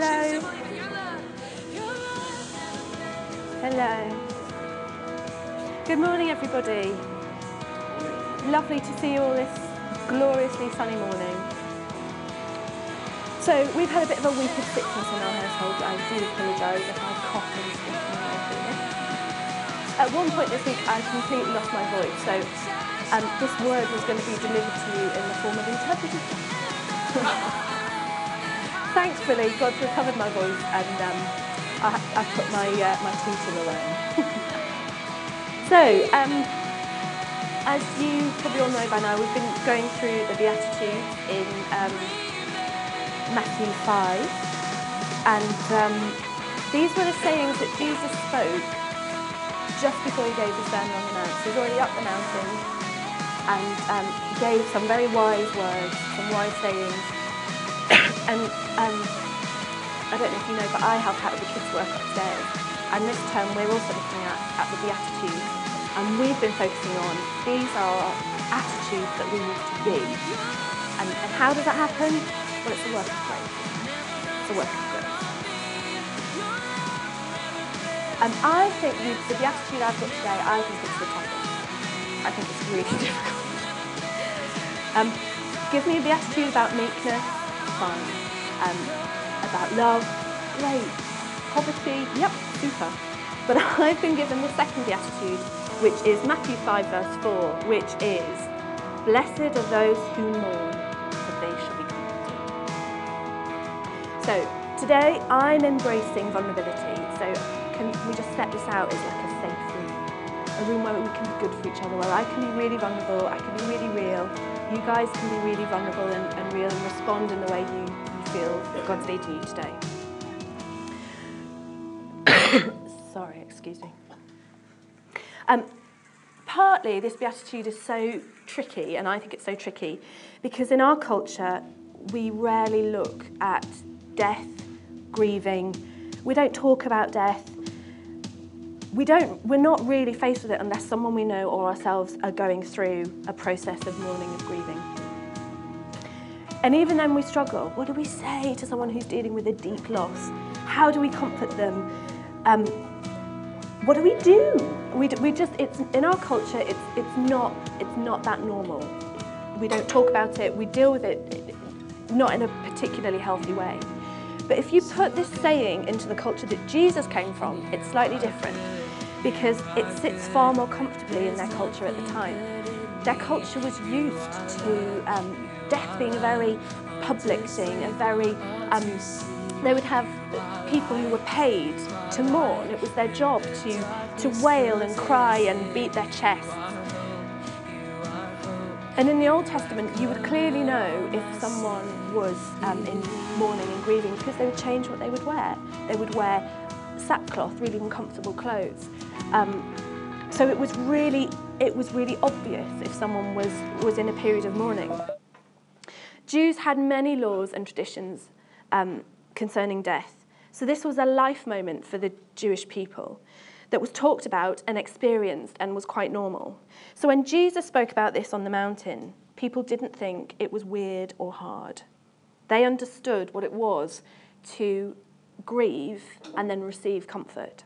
Hello. Hello. Good morning, everybody. Lovely to see you all this gloriously sunny morning. So, we've had a bit of a week of sickness in our household. I do apologise if I cough and and all At one point this week, I completely lost my voice, so um, this word was going to be delivered to you in the form of interpreted. Thankfully, God's recovered my voice and um, I, I put my, uh, my teeth away. so, um, as you probably all know by now, we've been going through the Beatitudes in um, Matthew 5. And um, these were the sayings that Jesus spoke just before he gave his Sermon on the Mount. So he's already up the mountain and um, gave some very wise words, some wise sayings. And um, I don't know if you know, but I help out with the kids' work upstairs. And this term we're also looking at, at the Beatitudes. And we've been focusing on these are attitudes that we need to be. And, and how does that happen? Well, it's a work of grace. It's a work of grace. And I think the, the Beatitude I've got today, I think it's the toughest. I think it's really difficult. Um, give me a Beatitude about meekness, fine. Um, about love, great. Poverty, yep, super. But I've been given the second beatitude, which is Matthew 5, verse 4, which is Blessed are those who mourn, for they shall be comforted. So today I'm embracing vulnerability. So can we just set this out as like a? A room where we can be good for each other, where I can be really vulnerable, I can be really real, you guys can be really vulnerable and, and real and respond in the way you feel God's leading you today. Sorry, excuse me. Um, partly, this beatitude is so tricky, and I think it's so tricky, because in our culture, we rarely look at death, grieving. We don't talk about death. We don't, we're not really faced with it unless someone we know or ourselves are going through a process of mourning, and grieving. And even then we struggle. What do we say to someone who's dealing with a deep loss? How do we comfort them? Um, what do we do? We, we just, it's, in our culture, it's, it's, not, it's not that normal. We don't talk about it, we deal with it not in a particularly healthy way. But if you put this saying into the culture that Jesus came from, it's slightly different because it sits far more comfortably in their culture at the time. Their culture was used to um, death being a very public thing, a very, um, they would have people who were paid to mourn. It was their job to, to wail and cry and beat their chests. And in the Old Testament, you would clearly know if someone was um, in mourning and grieving because they would change what they would wear. They would wear sackcloth, really uncomfortable clothes. Um, so it was really, it was really obvious if someone was, was in a period of mourning. Jews had many laws and traditions um, concerning death. So this was a life moment for the Jewish people that was talked about and experienced and was quite normal. So when Jesus spoke about this on the mountain, people didn't think it was weird or hard. They understood what it was to grieve and then receive comfort.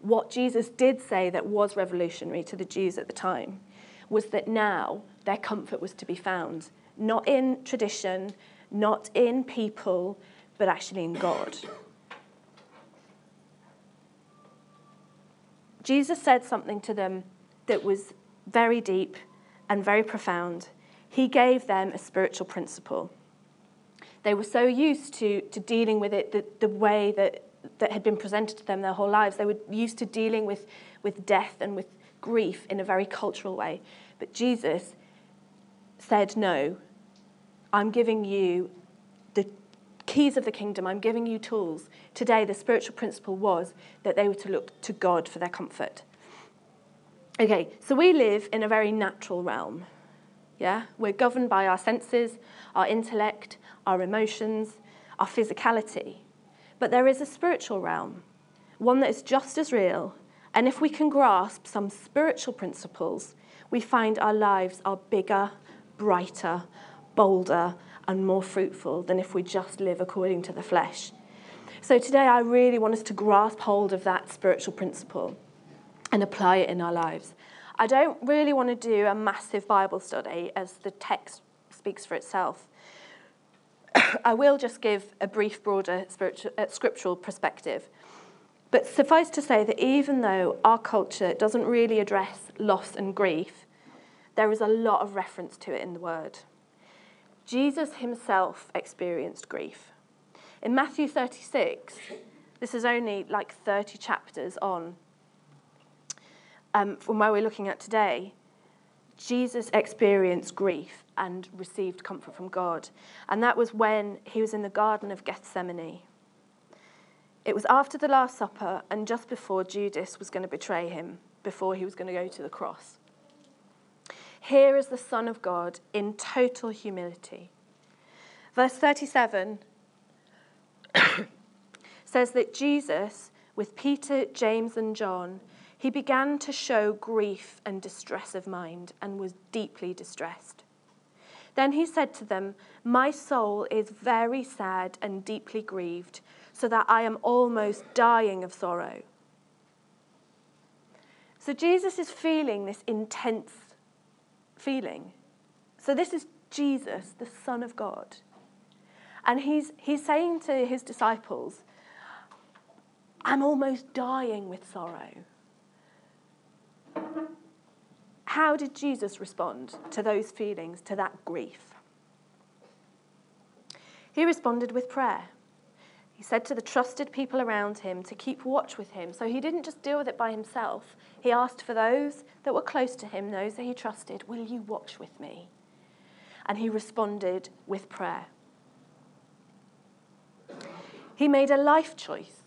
What Jesus did say that was revolutionary to the Jews at the time was that now their comfort was to be found not in tradition, not in people, but actually in God. Jesus said something to them that was very deep and very profound. He gave them a spiritual principle. They were so used to, to dealing with it the, the way that, that had been presented to them their whole lives. They were used to dealing with, with death and with grief in a very cultural way. But Jesus said, No, I'm giving you the keys of the kingdom, I'm giving you tools. Today, the spiritual principle was that they were to look to God for their comfort. Okay, so we live in a very natural realm. Yeah? We're governed by our senses, our intellect, our emotions, our physicality. But there is a spiritual realm, one that is just as real. And if we can grasp some spiritual principles, we find our lives are bigger, brighter, bolder, and more fruitful than if we just live according to the flesh. So today, I really want us to grasp hold of that spiritual principle and apply it in our lives. I don't really want to do a massive Bible study as the text speaks for itself. I will just give a brief, broader uh, scriptural perspective. But suffice to say that even though our culture doesn't really address loss and grief, there is a lot of reference to it in the Word. Jesus himself experienced grief. In Matthew 36, this is only like 30 chapters on um, from where we're looking at today. Jesus experienced grief and received comfort from God. And that was when he was in the Garden of Gethsemane. It was after the Last Supper and just before Judas was going to betray him, before he was going to go to the cross. Here is the Son of God in total humility. Verse 37 says that Jesus, with Peter, James, and John, he began to show grief and distress of mind and was deeply distressed. Then he said to them, My soul is very sad and deeply grieved, so that I am almost dying of sorrow. So Jesus is feeling this intense feeling. So this is Jesus, the Son of God. And he's, he's saying to his disciples, I'm almost dying with sorrow. How did Jesus respond to those feelings, to that grief? He responded with prayer. He said to the trusted people around him to keep watch with him. So he didn't just deal with it by himself. He asked for those that were close to him, those that he trusted, Will you watch with me? And he responded with prayer. He made a life choice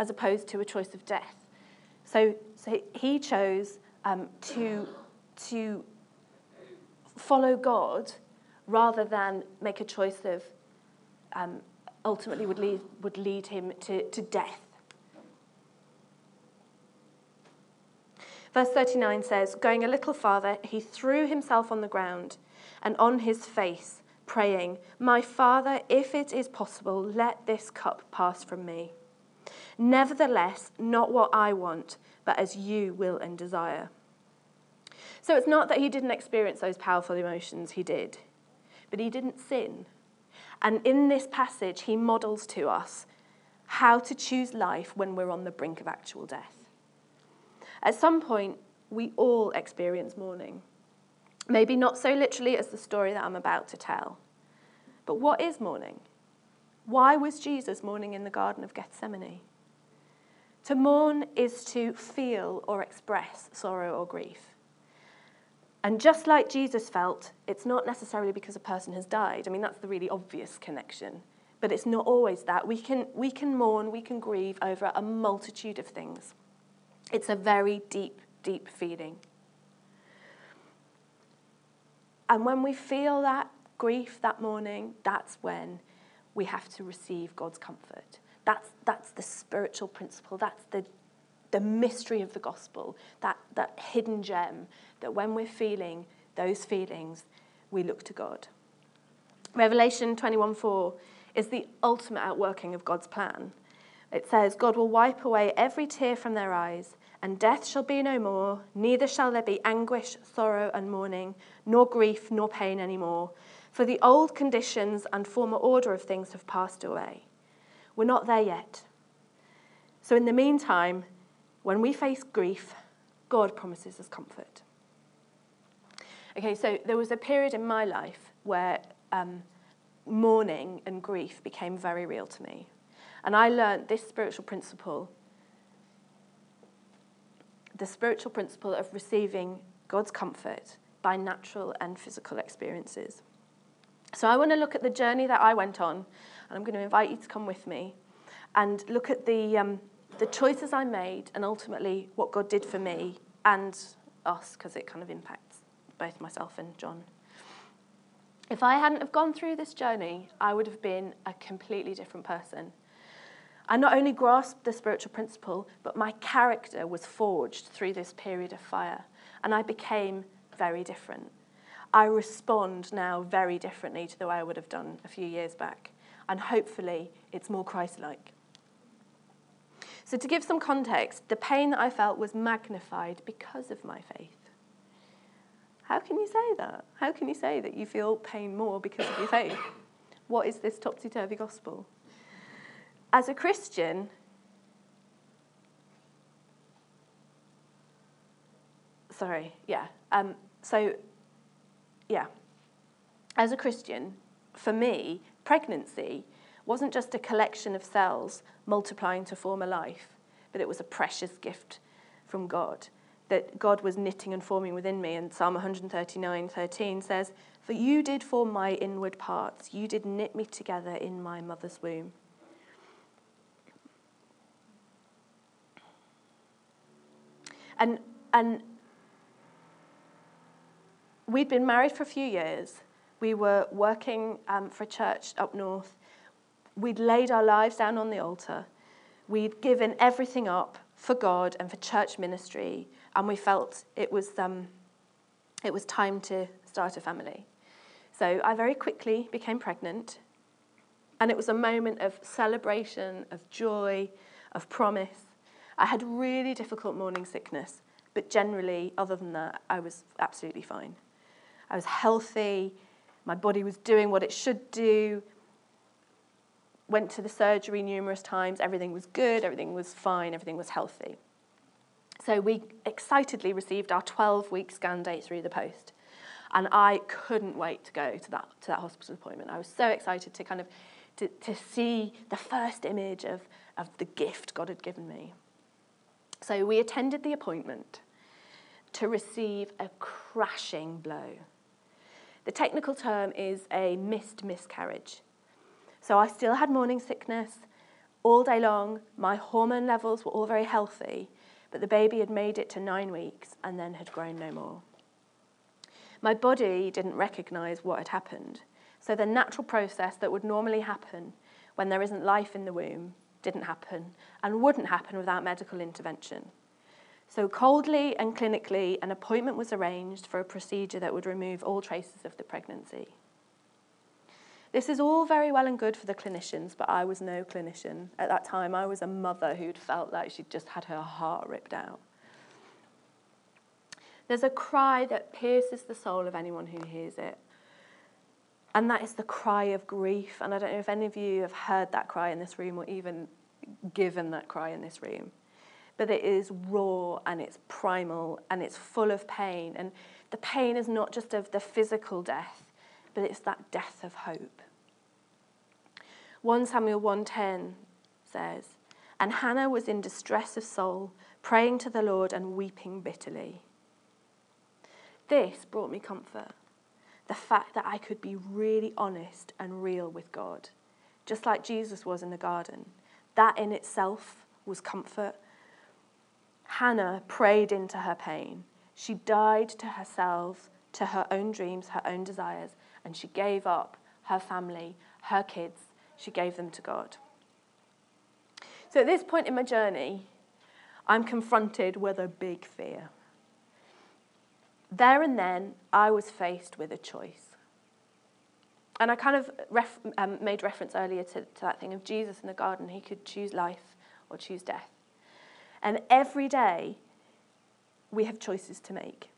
as opposed to a choice of death. So, so he chose um, to, to follow God rather than make a choice of um, ultimately would lead, would lead him to, to death. Verse 39 says, Going a little farther, he threw himself on the ground and on his face, praying, My Father, if it is possible, let this cup pass from me. Nevertheless, not what I want, but as you will and desire. So it's not that he didn't experience those powerful emotions, he did, but he didn't sin. And in this passage, he models to us how to choose life when we're on the brink of actual death. At some point, we all experience mourning. Maybe not so literally as the story that I'm about to tell. But what is mourning? Why was Jesus mourning in the Garden of Gethsemane? To mourn is to feel or express sorrow or grief. And just like Jesus felt, it's not necessarily because a person has died. I mean, that's the really obvious connection. But it's not always that. We can, we can mourn, we can grieve over a multitude of things. It's a very deep, deep feeling. And when we feel that grief that morning, that's when we have to receive God's comfort. That's, that's the spiritual principle. That's the, the mystery of the gospel, that, that hidden gem that when we're feeling those feelings, we look to God. Revelation 21:4 is the ultimate outworking of God's plan. It says, God will wipe away every tear from their eyes, and death shall be no more, neither shall there be anguish, sorrow, and mourning, nor grief, nor pain any more, for the old conditions and former order of things have passed away. We're not there yet. So, in the meantime, when we face grief, God promises us comfort. Okay, so there was a period in my life where um, mourning and grief became very real to me. And I learned this spiritual principle the spiritual principle of receiving God's comfort by natural and physical experiences. So I want to look at the journey that I went on, and I'm going to invite you to come with me and look at the, um, the choices I made and ultimately what God did for me and us, because it kind of impacts both myself and John. If I hadn't have gone through this journey, I would have been a completely different person. I not only grasped the spiritual principle, but my character was forged through this period of fire, and I became very different. I respond now very differently to the way I would have done a few years back. And hopefully, it's more Christ like. So, to give some context, the pain that I felt was magnified because of my faith. How can you say that? How can you say that you feel pain more because of your faith? What is this topsy turvy gospel? As a Christian, sorry, yeah. Um, so, yeah. As a Christian, for me, pregnancy wasn't just a collection of cells multiplying to form a life, but it was a precious gift from God that God was knitting and forming within me. And Psalm 139 13 says, For you did form my inward parts, you did knit me together in my mother's womb. And, and we'd been married for a few years. We were working um, for a church up north. We'd laid our lives down on the altar. We'd given everything up for God and for church ministry, and we felt it was, um, it was time to start a family. So I very quickly became pregnant, and it was a moment of celebration, of joy, of promise. I had really difficult morning sickness, but generally, other than that, I was absolutely fine. I was healthy, my body was doing what it should do. Went to the surgery numerous times, everything was good, everything was fine, everything was healthy. So we excitedly received our 12 week scan date through the post. And I couldn't wait to go to that, to that hospital appointment. I was so excited to kind of to, to see the first image of, of the gift God had given me. So we attended the appointment to receive a crashing blow. The technical term is a missed miscarriage. So I still had morning sickness all day long. My hormone levels were all very healthy, but the baby had made it to nine weeks and then had grown no more. My body didn't recognize what had happened. So the natural process that would normally happen when there isn't life in the womb didn't happen and wouldn't happen without medical intervention. So, coldly and clinically, an appointment was arranged for a procedure that would remove all traces of the pregnancy. This is all very well and good for the clinicians, but I was no clinician. At that time, I was a mother who'd felt like she'd just had her heart ripped out. There's a cry that pierces the soul of anyone who hears it. And that is the cry of grief. And I don't know if any of you have heard that cry in this room or even given that cry in this room but it is raw and it's primal and it's full of pain. And the pain is not just of the physical death, but it's that death of hope. 1 Samuel 1:10 says, "And Hannah was in distress of soul, praying to the Lord and weeping bitterly." This brought me comfort. The fact that I could be really honest and real with God, just like Jesus was in the garden. That in itself was comfort Hannah prayed into her pain. She died to herself, to her own dreams, her own desires, and she gave up her family, her kids. She gave them to God. So at this point in my journey, I'm confronted with a big fear. There and then, I was faced with a choice. And I kind of ref, um, made reference earlier to, to that thing of Jesus in the garden. He could choose life or choose death. And every day, we have choices to make.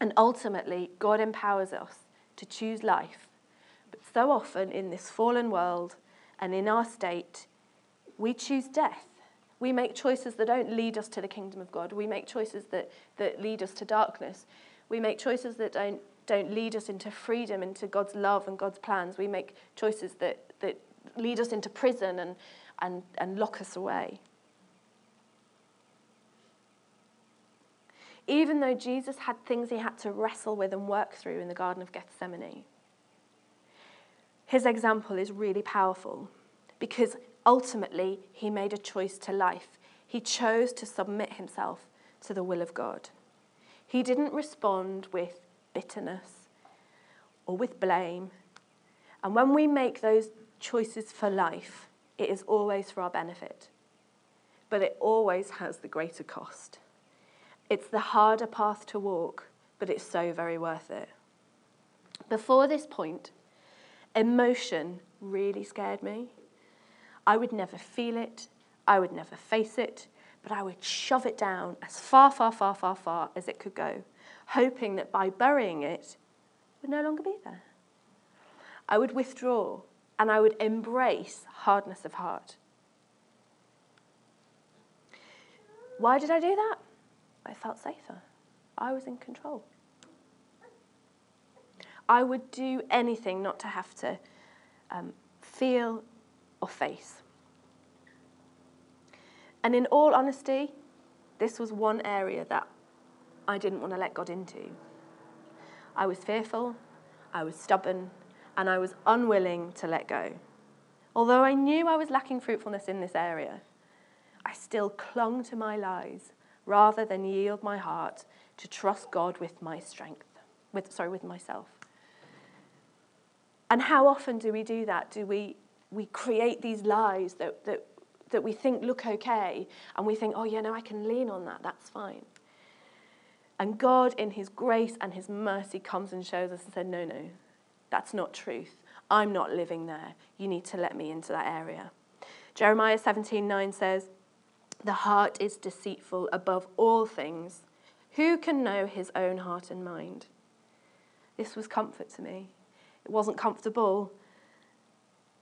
And ultimately, God empowers us to choose life. So often in this fallen world and in our state, we choose death. We make choices that don't lead us to the kingdom of God. We make choices that, that lead us to darkness. We make choices that don't, don't lead us into freedom, into God's love and God's plans. We make choices that, that lead us into prison and, and, and lock us away. even though Jesus had things he had to wrestle with and work through in the Garden of Gethsemane. His example is really powerful because ultimately he made a choice to life. He chose to submit himself to the will of God. He didn't respond with bitterness or with blame. And when we make those choices for life, it is always for our benefit, but it always has the greater cost. It's the harder path to walk, but it's so very worth it. Before this point, emotion really scared me. I would never feel it, I would never face it, but I would shove it down as far, far, far, far, far as it could go, hoping that by burying it, it would no longer be there. I would withdraw and I would embrace hardness of heart. Why did I do that? I felt safer. I was in control. I would do anything not to have to um, feel or face. And in all honesty, this was one area that I didn't want to let God into. I was fearful, I was stubborn, and I was unwilling to let go. Although I knew I was lacking fruitfulness in this area, I still clung to my lies rather than yield my heart to trust God with my strength, with, sorry, with myself. And how often do we do that? Do we, we create these lies that, that, that we think look okay, and we think, oh, yeah, no, I can lean on that, that's fine. And God, in His grace and His mercy, comes and shows us and said, no, no, that's not truth. I'm not living there. You need to let me into that area. Jeremiah 17 9 says, the heart is deceitful above all things. Who can know his own heart and mind? This was comfort to me. It wasn't comfortable,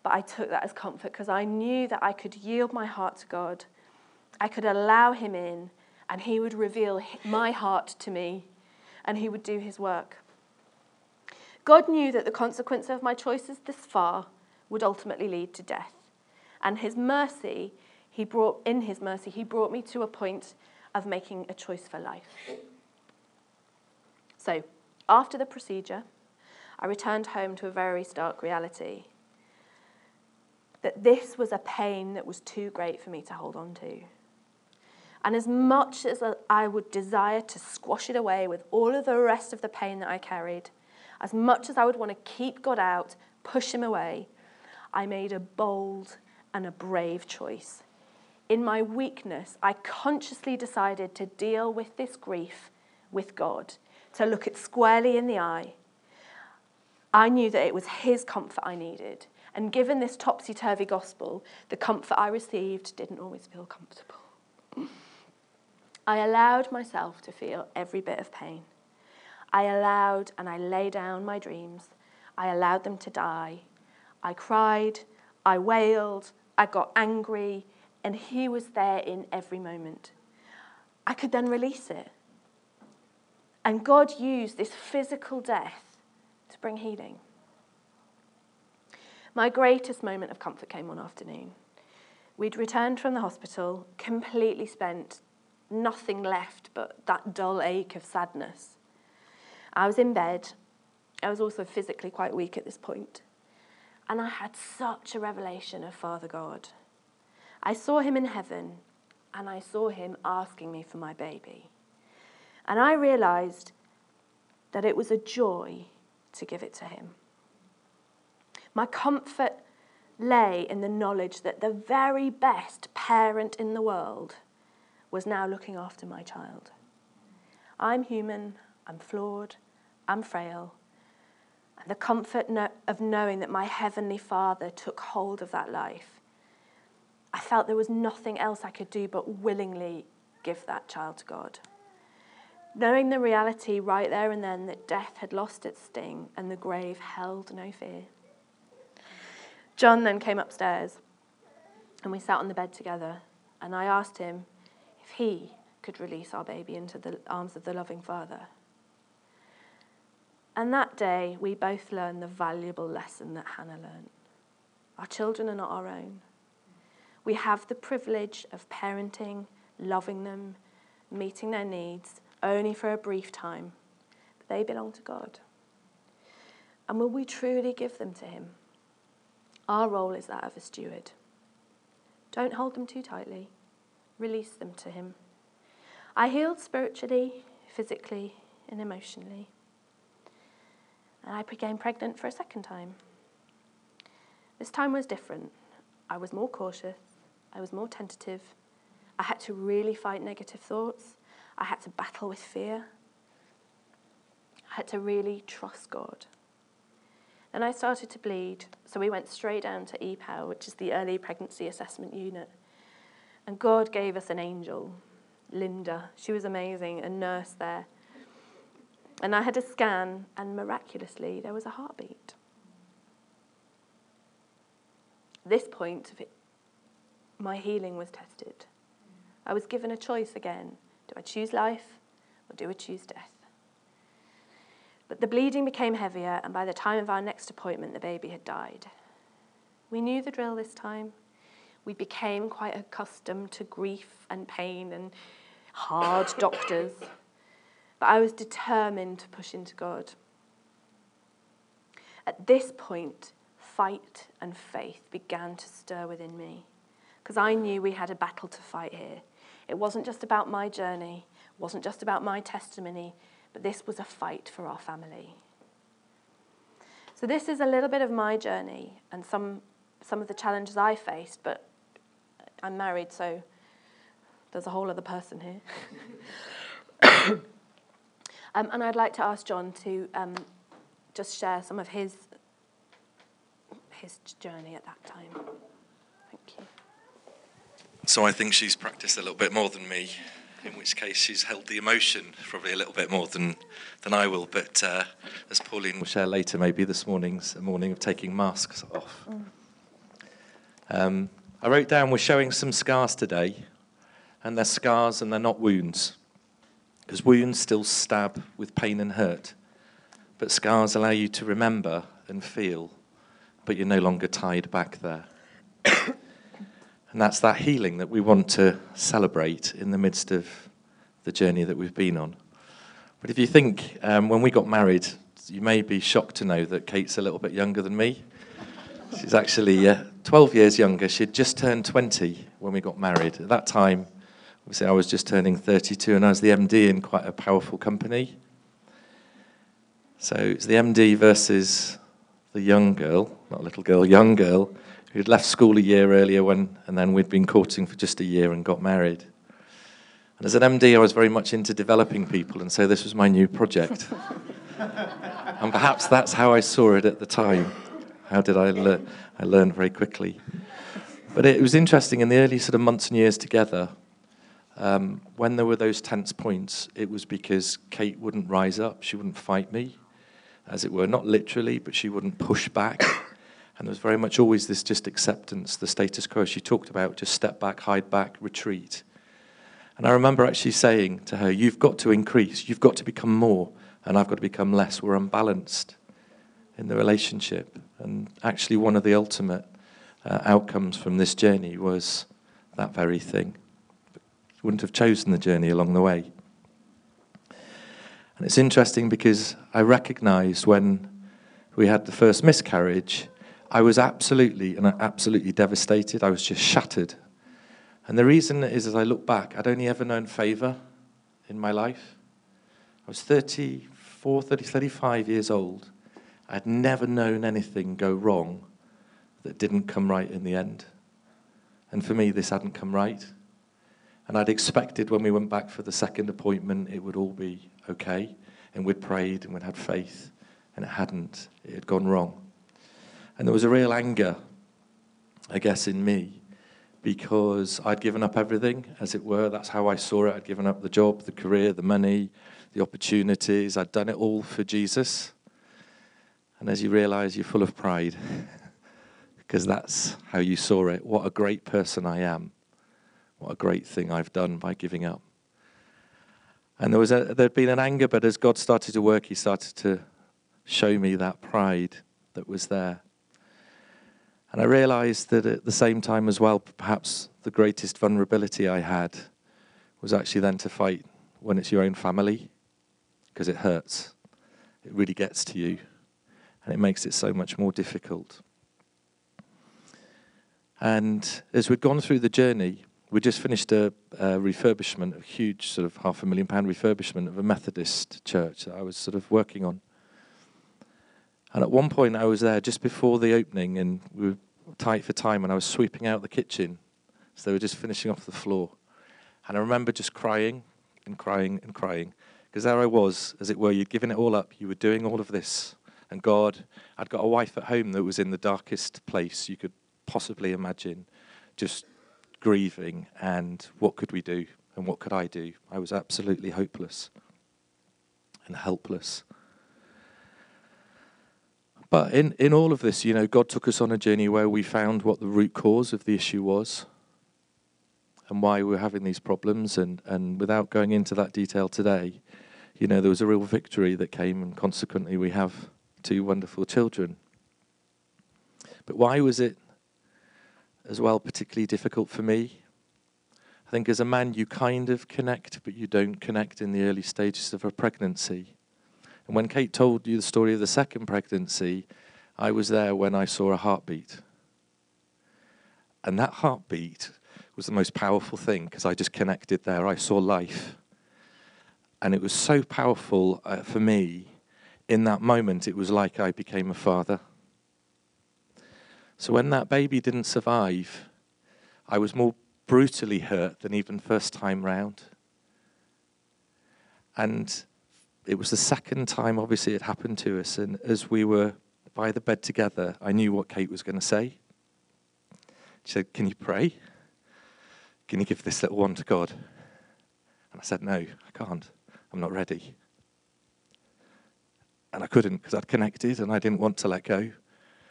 but I took that as comfort because I knew that I could yield my heart to God. I could allow him in, and he would reveal my heart to me, and he would do his work. God knew that the consequence of my choices this far would ultimately lead to death, and his mercy he brought, in his mercy, he brought me to a point of making a choice for life. So, after the procedure, I returned home to a very stark reality that this was a pain that was too great for me to hold on to. And as much as I would desire to squash it away with all of the rest of the pain that I carried, as much as I would want to keep God out, push him away, I made a bold and a brave choice in my weakness, I consciously decided to deal with this grief with God, to look it squarely in the eye. I knew that it was His comfort I needed. And given this topsy turvy gospel, the comfort I received didn't always feel comfortable. I allowed myself to feel every bit of pain. I allowed and I lay down my dreams. I allowed them to die. I cried. I wailed. I got angry and He was there in every moment. I could then release it. And God used this physical death to bring healing. My greatest moment of comfort came one afternoon. We'd returned from the hospital, completely spent, nothing left but that dull ache of sadness. I was in bed. I was also physically quite weak at this point. And I had such a revelation of Father God. I saw him in heaven and I saw him asking me for my baby. And I realized that it was a joy to give it to him. My comfort lay in the knowledge that the very best parent in the world was now looking after my child. I'm human, I'm flawed, I'm frail. And the comfort of knowing that my Heavenly Father took hold of that life I felt there was nothing else I could do but willingly give that child to God. Knowing the reality right there and then that death had lost its sting and the grave held no fear. John then came upstairs and we sat on the bed together and I asked him if he could release our baby into the arms of the loving Father. And that day, we both learned the valuable lesson that Hannah learned. Our children are not our own. We have the privilege of parenting, loving them, meeting their needs only for a brief time, but they belong to God. And will we truly give them to Him? Our role is that of a steward. Don't hold them too tightly, release them to Him. I healed spiritually, physically, and emotionally. And I became pregnant for a second time. This time was different. I was more cautious. I was more tentative. I had to really fight negative thoughts. I had to battle with fear. I had to really trust God. And I started to bleed. So we went straight down to EPAL, which is the early pregnancy assessment unit. And God gave us an angel, Linda. She was amazing, a nurse there. And I had a scan, and miraculously, there was a heartbeat. At this point, my healing was tested. I was given a choice again do I choose life or do I choose death? But the bleeding became heavier, and by the time of our next appointment, the baby had died. We knew the drill this time. We became quite accustomed to grief and pain and hard doctors. But I was determined to push into God. At this point, fight and faith began to stir within me because I knew we had a battle to fight here. It wasn't just about my journey, it wasn't just about my testimony, but this was a fight for our family. So, this is a little bit of my journey and some, some of the challenges I faced, but I'm married, so there's a whole other person here. um, and I'd like to ask John to um, just share some of his, his journey at that time. So I think she's practiced a little bit more than me in which case she's held the emotion probably a little bit more than, than I will. But uh, as Pauline will share later, maybe this morning's a morning of taking masks off. Mm. Um, I wrote down we're showing some scars today, and they're scars and they're not wounds. Because wounds still stab with pain and hurt, but scars allow you to remember and feel, but you're no longer tied back there. And that's that healing that we want to celebrate in the midst of the journey that we've been on. But if you think, um, when we got married, you may be shocked to know that Kate's a little bit younger than me. She's actually uh, 12 years younger. She'd just turned 20 when we got married. At that time, obviously, I was just turning 32, and I was the MD in quite a powerful company. So it's the MD versus the young girl, not little girl, young girl, who'd left school a year earlier when, and then we'd been courting for just a year and got married. And as an MD, I was very much into developing people, and so this was my new project. and perhaps that's how I saw it at the time. How did I learn? I learned very quickly. But it was interesting in the early sort of months and years together, um, when there were those tense points, it was because Kate wouldn't rise up. She wouldn't fight me, as it were, not literally, but she wouldn't push back. And there was very much always this just acceptance, the status quo she talked about, just step back, hide back, retreat. And I remember actually saying to her, You've got to increase, you've got to become more, and I've got to become less. We're unbalanced in the relationship. And actually, one of the ultimate uh, outcomes from this journey was that very thing. Wouldn't have chosen the journey along the way. And it's interesting because I recognized when we had the first miscarriage I was absolutely and absolutely devastated. I was just shattered. And the reason is, as I look back, I'd only ever known favor in my life. I was 34, 30, 35 years old. I'd never known anything go wrong that didn't come right in the end. And for me, this hadn't come right. And I'd expected when we went back for the second appointment, it would all be okay. And we'd prayed and we'd had faith. And it hadn't, it had gone wrong. And there was a real anger, I guess, in me because I'd given up everything, as it were. That's how I saw it. I'd given up the job, the career, the money, the opportunities. I'd done it all for Jesus. And as you realize, you're full of pride because that's how you saw it. What a great person I am. What a great thing I've done by giving up. And there was a, there'd been an anger, but as God started to work, He started to show me that pride that was there. And I realized that at the same time as well, perhaps the greatest vulnerability I had was actually then to fight when it's your own family, because it hurts. It really gets to you, and it makes it so much more difficult. And as we'd gone through the journey, we just finished a, a, refurbishment, a huge sort of half a million pound refurbishment of a Methodist church that I was sort of working on. And at one point, I was there just before the opening, and we were tight for time, and I was sweeping out the kitchen. So they were just finishing off the floor. And I remember just crying and crying and crying, because there I was, as it were, you'd given it all up. You were doing all of this And God, I'd got a wife at home that was in the darkest place you could possibly imagine, just grieving. And what could we do? And what could I do? I was absolutely hopeless and helpless. But in, in all of this, you know, God took us on a journey where we found what the root cause of the issue was and why we were having these problems. And, and without going into that detail today, you know, there was a real victory that came, and consequently, we have two wonderful children. But why was it as well particularly difficult for me? I think as a man, you kind of connect, but you don't connect in the early stages of a pregnancy. And when Kate told you the story of the second pregnancy, I was there when I saw a heartbeat. And that heartbeat was the most powerful thing because I just connected there. I saw life. And it was so powerful uh, for me in that moment, it was like I became a father. So when that baby didn't survive, I was more brutally hurt than even first time round. And it was the second time, obviously, it happened to us. And as we were by the bed together, I knew what Kate was going to say. She said, Can you pray? Can you give this little one to God? And I said, No, I can't. I'm not ready. And I couldn't because I'd connected and I didn't want to let go.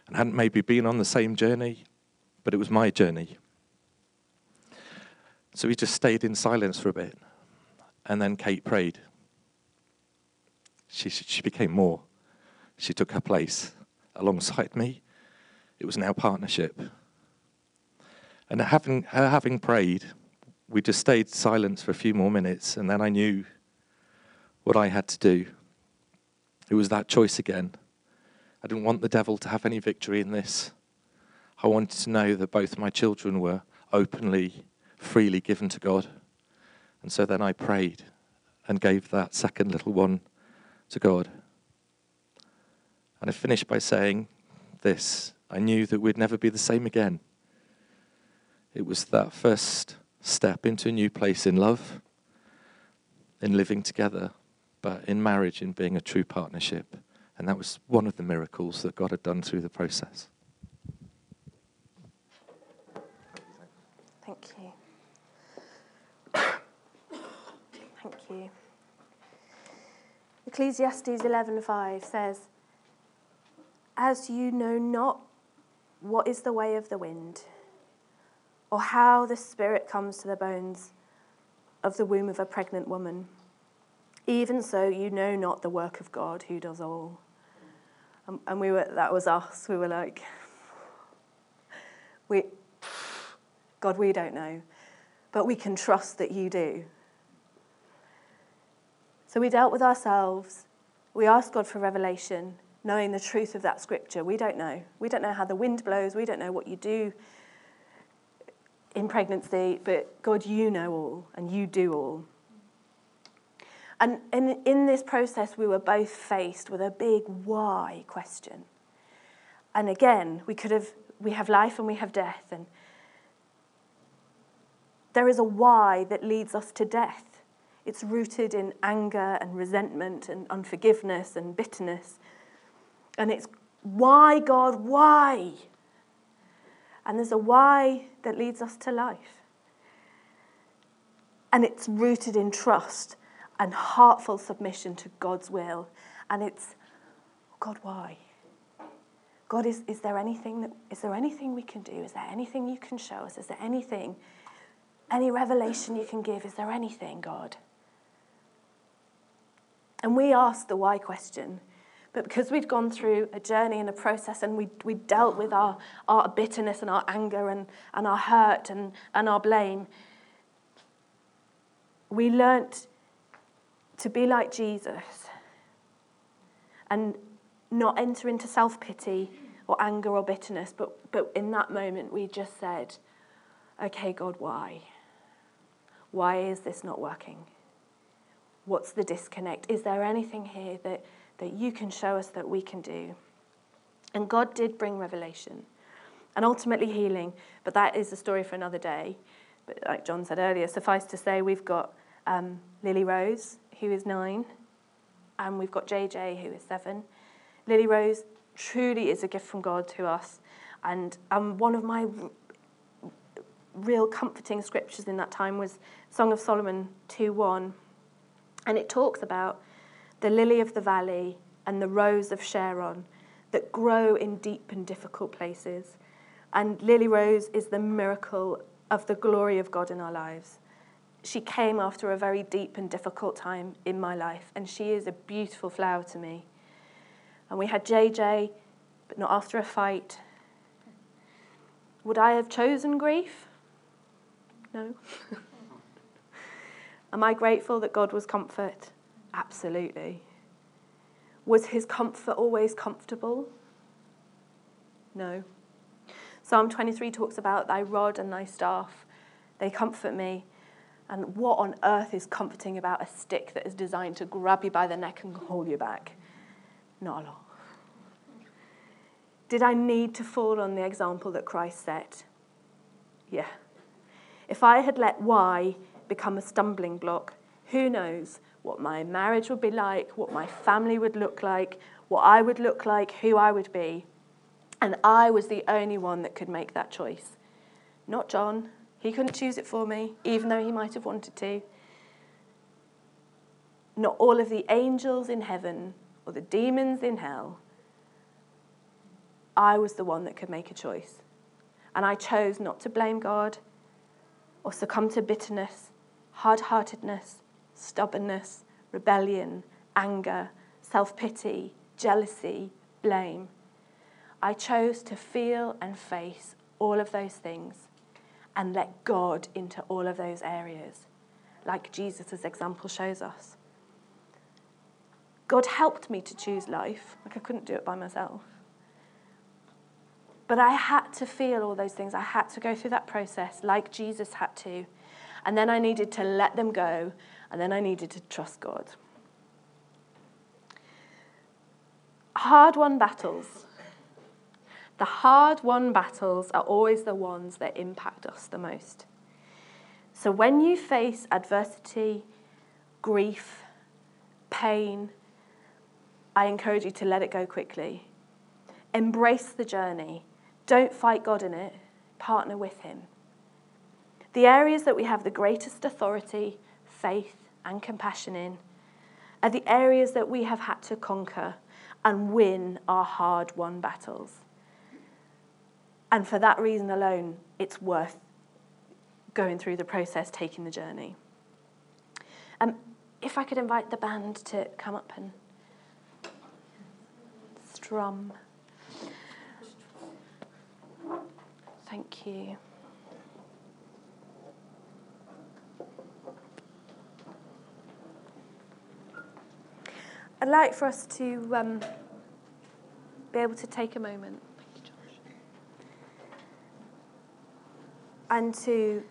And hadn't maybe been on the same journey, but it was my journey. So we just stayed in silence for a bit. And then Kate prayed. She, she became more. She took her place alongside me. It was now partnership. And having, her having prayed, we just stayed silent for a few more minutes, and then I knew what I had to do. It was that choice again. I didn't want the devil to have any victory in this. I wanted to know that both my children were openly, freely given to God. And so then I prayed and gave that second little one to God. And I finished by saying this I knew that we'd never be the same again. It was that first step into a new place in love, in living together, but in marriage, in being a true partnership. And that was one of the miracles that God had done through the process. Thank you. Thank you. Ecclesiastes 11:5 says, "As you know not what is the way of the wind, or how the spirit comes to the bones of the womb of a pregnant woman, even so you know not the work of God who does all." And, and we were that was us. We were like, we, God, we don't know, but we can trust that you do. So we dealt with ourselves. We asked God for revelation, knowing the truth of that scripture. We don't know. We don't know how the wind blows. We don't know what you do in pregnancy, but God, you know all and you do all. And in, in this process, we were both faced with a big why question. And again, we could have, we have life and we have death. And there is a why that leads us to death. It's rooted in anger and resentment and unforgiveness and bitterness. And it's why, God, why? And there's a why that leads us to life. And it's rooted in trust and heartful submission to God's will. And it's, God, why? God, is, is there anything that is there anything we can do? Is there anything you can show us? Is there anything, any revelation you can give? Is there anything, God? And we asked the why question. But because we'd gone through a journey and a process and we we dealt with our, our bitterness and our anger and, and our hurt and, and our blame, we learnt to be like Jesus and not enter into self pity or anger or bitterness, but, but in that moment we just said, okay, God, why? Why is this not working? What's the disconnect? Is there anything here that, that you can show us that we can do? And God did bring revelation and ultimately healing, but that is a story for another day. But like John said earlier, suffice to say, we've got um, Lily Rose, who is nine, and we've got JJ, who is seven. Lily Rose truly is a gift from God to us. And um, one of my r- real comforting scriptures in that time was Song of Solomon 2:1. And it talks about the lily of the valley and the rose of Sharon that grow in deep and difficult places. And Lily Rose is the miracle of the glory of God in our lives. She came after a very deep and difficult time in my life, and she is a beautiful flower to me. And we had JJ, but not after a fight. Would I have chosen grief? No. Am I grateful that God was comfort? Absolutely. Was his comfort always comfortable? No. Psalm 23 talks about thy rod and thy staff, they comfort me. And what on earth is comforting about a stick that is designed to grab you by the neck and haul you back? Not a lot. Did I need to fall on the example that Christ set? Yeah. If I had let why become a stumbling block, who knows what my marriage would be like, what my family would look like, what I would look like, who I would be. And I was the only one that could make that choice. Not John. He couldn't choose it for me, even though he might have wanted to. Not all of the angels in heaven or the demons in hell. I was the one that could make a choice. And I chose not to blame God or succumb to bitterness, hard heartedness, stubbornness, rebellion, anger, self pity, jealousy, blame. I chose to feel and face all of those things and let God into all of those areas, like Jesus' example shows us. God helped me to choose life, like I couldn't do it by myself. But I had to feel all those things. I had to go through that process like Jesus had to. And then I needed to let them go, and then I needed to trust God. Hard won battles. The hard won battles are always the ones that impact us the most. So when you face adversity, grief, pain, I encourage you to let it go quickly. Embrace the journey don't fight God in it, partner with Him. The areas that we have the greatest authority, faith, and compassion in are the areas that we have had to conquer and win our hard won battles. And for that reason alone, it's worth going through the process, taking the journey. Um, if I could invite the band to come up and strum. Thank you. I'd like for us to um, be able to take a moment and to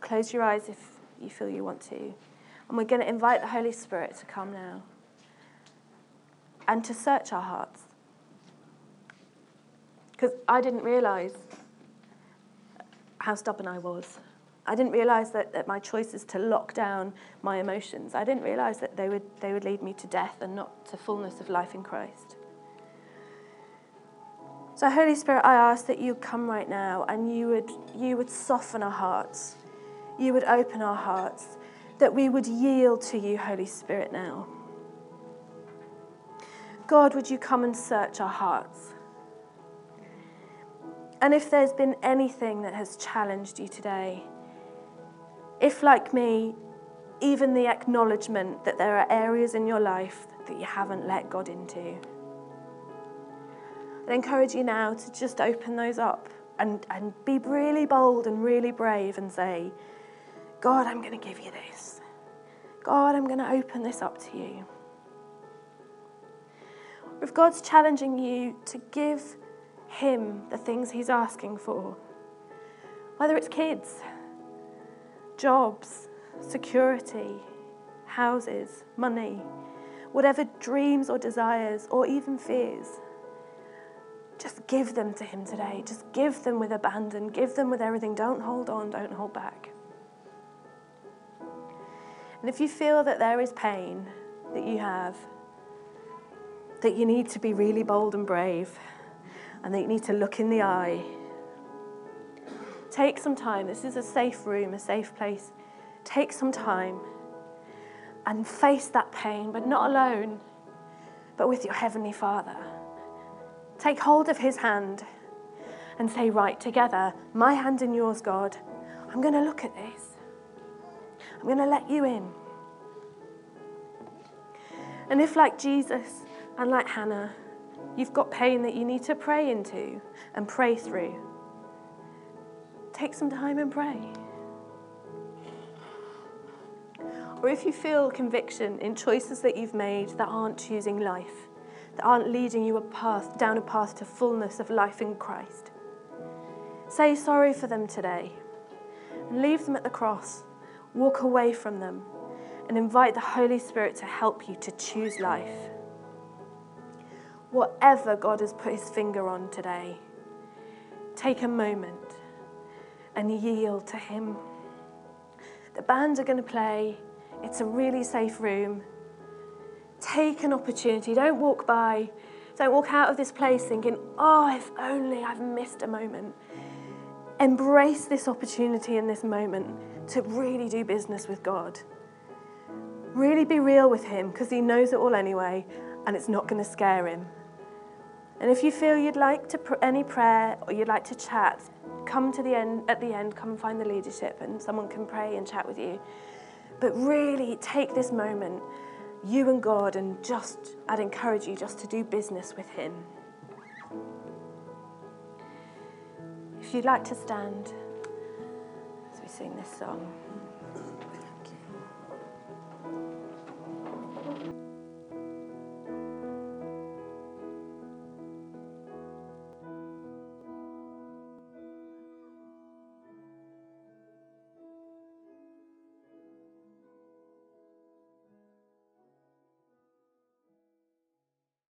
close your eyes if you feel you want to. And we're going to invite the Holy Spirit to come now and to search our hearts. Because I didn't realize how stubborn I was. I didn't realize that, that my choices to lock down my emotions, I didn't realize that they would, they would lead me to death and not to fullness of life in Christ. So, Holy Spirit, I ask that you come right now and you would, you would soften our hearts, you would open our hearts, that we would yield to you, Holy Spirit, now. God, would you come and search our hearts? And if there's been anything that has challenged you today, if, like me, even the acknowledgement that there are areas in your life that you haven't let God into, I encourage you now to just open those up and, and be really bold and really brave and say, God, I'm going to give you this. God, I'm going to open this up to you. If God's challenging you to give him the things He's asking for. Whether it's kids, jobs, security, houses, money, whatever dreams or desires or even fears. Just give them to Him today. Just give them with abandon. Give them with everything. Don't hold on. Don't hold back. And if you feel that there is pain that you have, that you need to be really bold and brave and that you need to look in the eye. Take some time. This is a safe room, a safe place. Take some time and face that pain, but not alone, but with your Heavenly Father. Take hold of His hand and say, Right, together, my hand in yours, God, I'm going to look at this. I'm going to let you in. And if, like Jesus and like Hannah, you've got pain that you need to pray into and pray through, take some time and pray. Or if you feel conviction in choices that you've made that aren't choosing life, that aren't leading you a path down a path to fullness of life in Christ, say sorry for them today and leave them at the cross. Walk away from them and invite the Holy Spirit to help you to choose life. Whatever God has put his finger on today, take a moment and yield to him. The band are going to play. It's a really safe room. Take an opportunity. Don't walk by. Don't walk out of this place thinking, oh, if only I've missed a moment. Embrace this opportunity in this moment to really do business with God. Really be real with Him because He knows it all anyway and it's not going to scare Him. And if you feel you'd like to pr- any prayer or you'd like to chat, come to the end at the end, come and find the leadership and someone can pray and chat with you. But really take this moment, you and God, and just I'd encourage you just to do business with Him. If you'd like to stand as we sing this song.